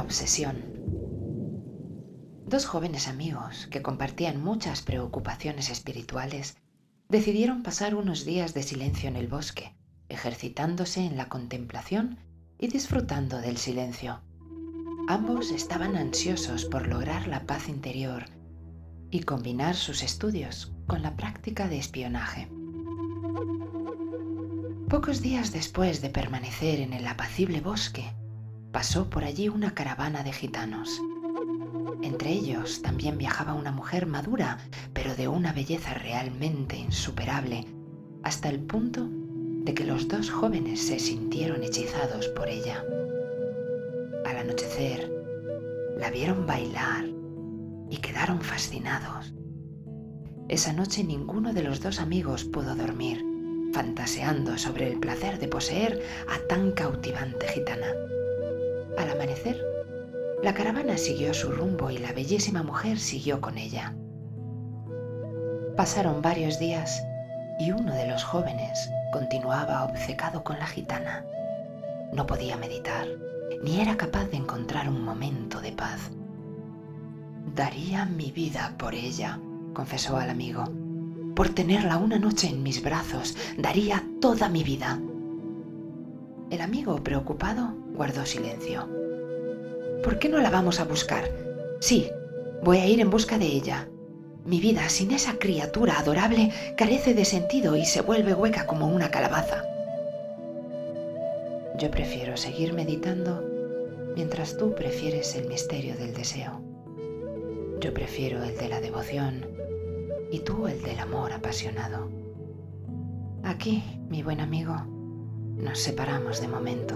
Obsesión. Dos jóvenes amigos que compartían muchas preocupaciones espirituales decidieron pasar unos días de silencio en el bosque, ejercitándose en la contemplación y disfrutando del silencio. Ambos estaban ansiosos por lograr la paz interior y combinar sus estudios con la práctica de espionaje. Pocos días después de permanecer en el apacible bosque, pasó por allí una caravana de gitanos. Entre ellos también viajaba una mujer madura, pero de una belleza realmente insuperable, hasta el punto de que los dos jóvenes se sintieron hechizados por ella. Al anochecer, la vieron bailar y quedaron fascinados. Esa noche ninguno de los dos amigos pudo dormir fantaseando sobre el placer de poseer a tan cautivante gitana. Al amanecer, la caravana siguió su rumbo y la bellísima mujer siguió con ella. Pasaron varios días y uno de los jóvenes continuaba obcecado con la gitana. No podía meditar, ni era capaz de encontrar un momento de paz. Daría mi vida por ella, confesó al amigo. Por tenerla una noche en mis brazos, daría toda mi vida. El amigo, preocupado, guardó silencio. ¿Por qué no la vamos a buscar? Sí, voy a ir en busca de ella. Mi vida sin esa criatura adorable carece de sentido y se vuelve hueca como una calabaza. Yo prefiero seguir meditando mientras tú prefieres el misterio del deseo. Yo prefiero el de la devoción y tú el del amor apasionado. Aquí, mi buen amigo, nos separamos de momento.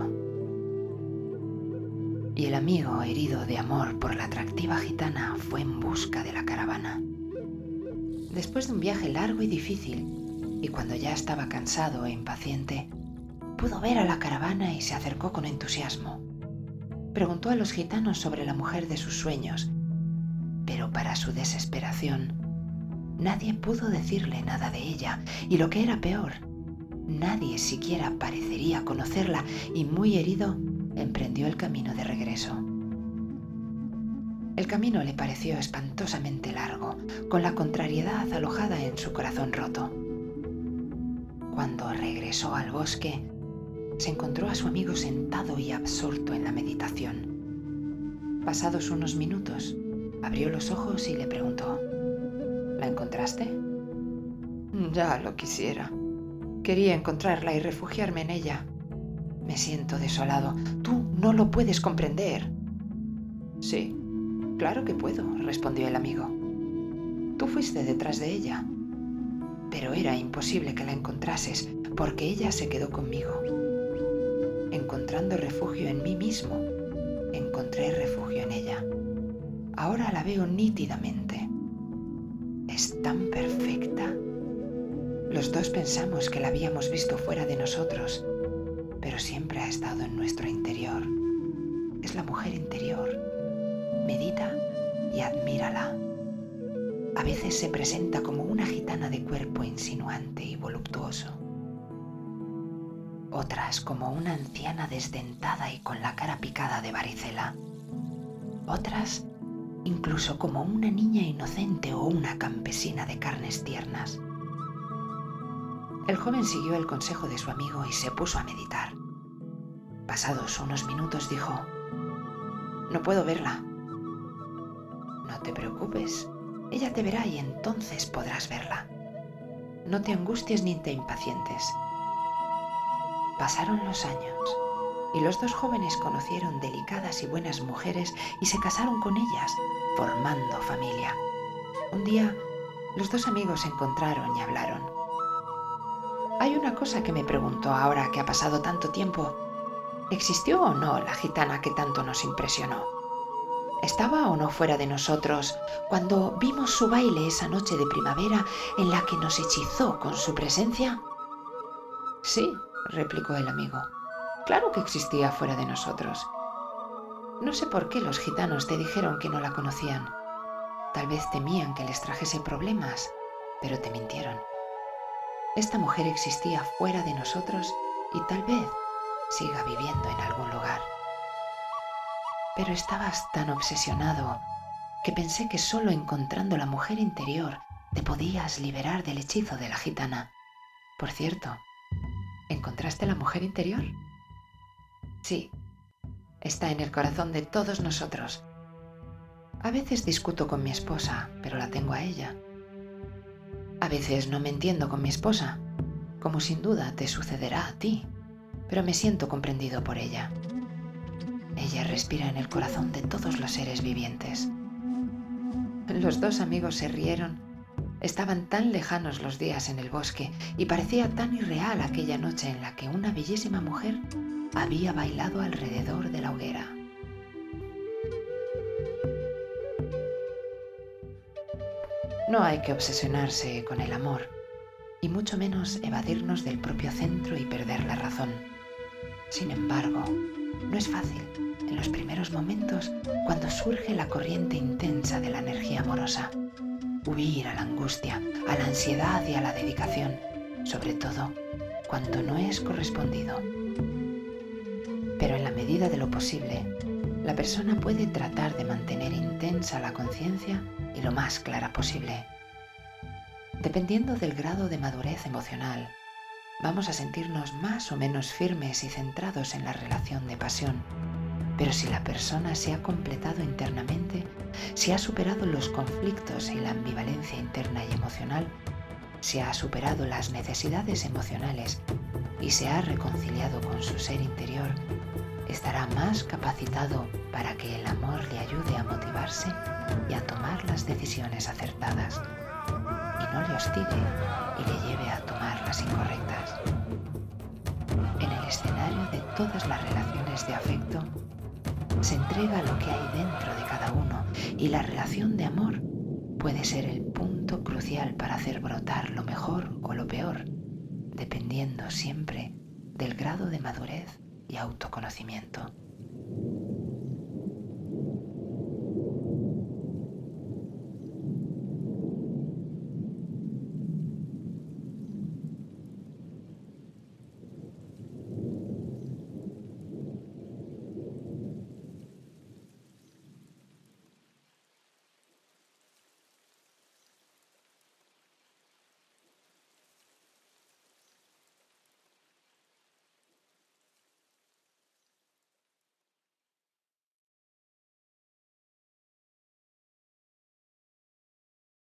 Y el amigo, herido de amor por la atractiva gitana, fue en busca de la caravana. Después de un viaje largo y difícil, y cuando ya estaba cansado e impaciente, pudo ver a la caravana y se acercó con entusiasmo. Preguntó a los gitanos sobre la mujer de sus sueños, pero para su desesperación, Nadie pudo decirle nada de ella y lo que era peor, nadie siquiera parecería conocerla y muy herido emprendió el camino de regreso. El camino le pareció espantosamente largo, con la contrariedad alojada en su corazón roto. Cuando regresó al bosque, se encontró a su amigo sentado y absorto en la meditación. Pasados unos minutos, abrió los ojos y le preguntó, ¿La encontraste? Ya lo quisiera. Quería encontrarla y refugiarme en ella. Me siento desolado. Tú no lo puedes comprender. Sí, claro que puedo, respondió el amigo. Tú fuiste detrás de ella. Pero era imposible que la encontrases porque ella se quedó conmigo. Encontrando refugio en mí mismo, encontré refugio en ella. Ahora la veo nítidamente es tan perfecta. Los dos pensamos que la habíamos visto fuera de nosotros, pero siempre ha estado en nuestro interior. Es la mujer interior. Medita y admírala. A veces se presenta como una gitana de cuerpo insinuante y voluptuoso. Otras como una anciana desdentada y con la cara picada de varicela. Otras incluso como una niña inocente o una campesina de carnes tiernas. El joven siguió el consejo de su amigo y se puso a meditar. Pasados unos minutos dijo, No puedo verla. No te preocupes, ella te verá y entonces podrás verla. No te angusties ni te impacientes. Pasaron los años y los dos jóvenes conocieron delicadas y buenas mujeres y se casaron con ellas, formando familia. Un día, los dos amigos se encontraron y hablaron. Hay una cosa que me pregunto ahora que ha pasado tanto tiempo. ¿Existió o no la gitana que tanto nos impresionó? ¿Estaba o no fuera de nosotros cuando vimos su baile esa noche de primavera en la que nos hechizó con su presencia? Sí, replicó el amigo. Claro que existía fuera de nosotros. No sé por qué los gitanos te dijeron que no la conocían. Tal vez temían que les trajese problemas, pero te mintieron. Esta mujer existía fuera de nosotros y tal vez siga viviendo en algún lugar. Pero estabas tan obsesionado que pensé que solo encontrando la mujer interior te podías liberar del hechizo de la gitana. Por cierto, ¿encontraste la mujer interior? Sí, está en el corazón de todos nosotros. A veces discuto con mi esposa, pero la tengo a ella. A veces no me entiendo con mi esposa, como sin duda te sucederá a ti, pero me siento comprendido por ella. Ella respira en el corazón de todos los seres vivientes. Los dos amigos se rieron. Estaban tan lejanos los días en el bosque y parecía tan irreal aquella noche en la que una bellísima mujer había bailado alrededor de la hoguera. No hay que obsesionarse con el amor, y mucho menos evadirnos del propio centro y perder la razón. Sin embargo, no es fácil en los primeros momentos cuando surge la corriente intensa de la energía amorosa. Huir a la angustia, a la ansiedad y a la dedicación, sobre todo cuando no es correspondido. Pero en la medida de lo posible, la persona puede tratar de mantener intensa la conciencia y lo más clara posible. Dependiendo del grado de madurez emocional, vamos a sentirnos más o menos firmes y centrados en la relación de pasión. Pero si la persona se ha completado internamente, si ha superado los conflictos y la ambivalencia interna y emocional, si ha superado las necesidades emocionales y se ha reconciliado con su ser interior, estará más capacitado para que el amor le ayude a motivarse y a tomar las decisiones acertadas y no le hostigue y le lleve a tomar las incorrectas. En el escenario de todas las relaciones de afecto, se entrega lo que hay dentro de cada uno y la relación de amor puede ser el punto crucial para hacer brotar lo mejor o lo peor, dependiendo siempre del grado de madurez y autoconocimiento.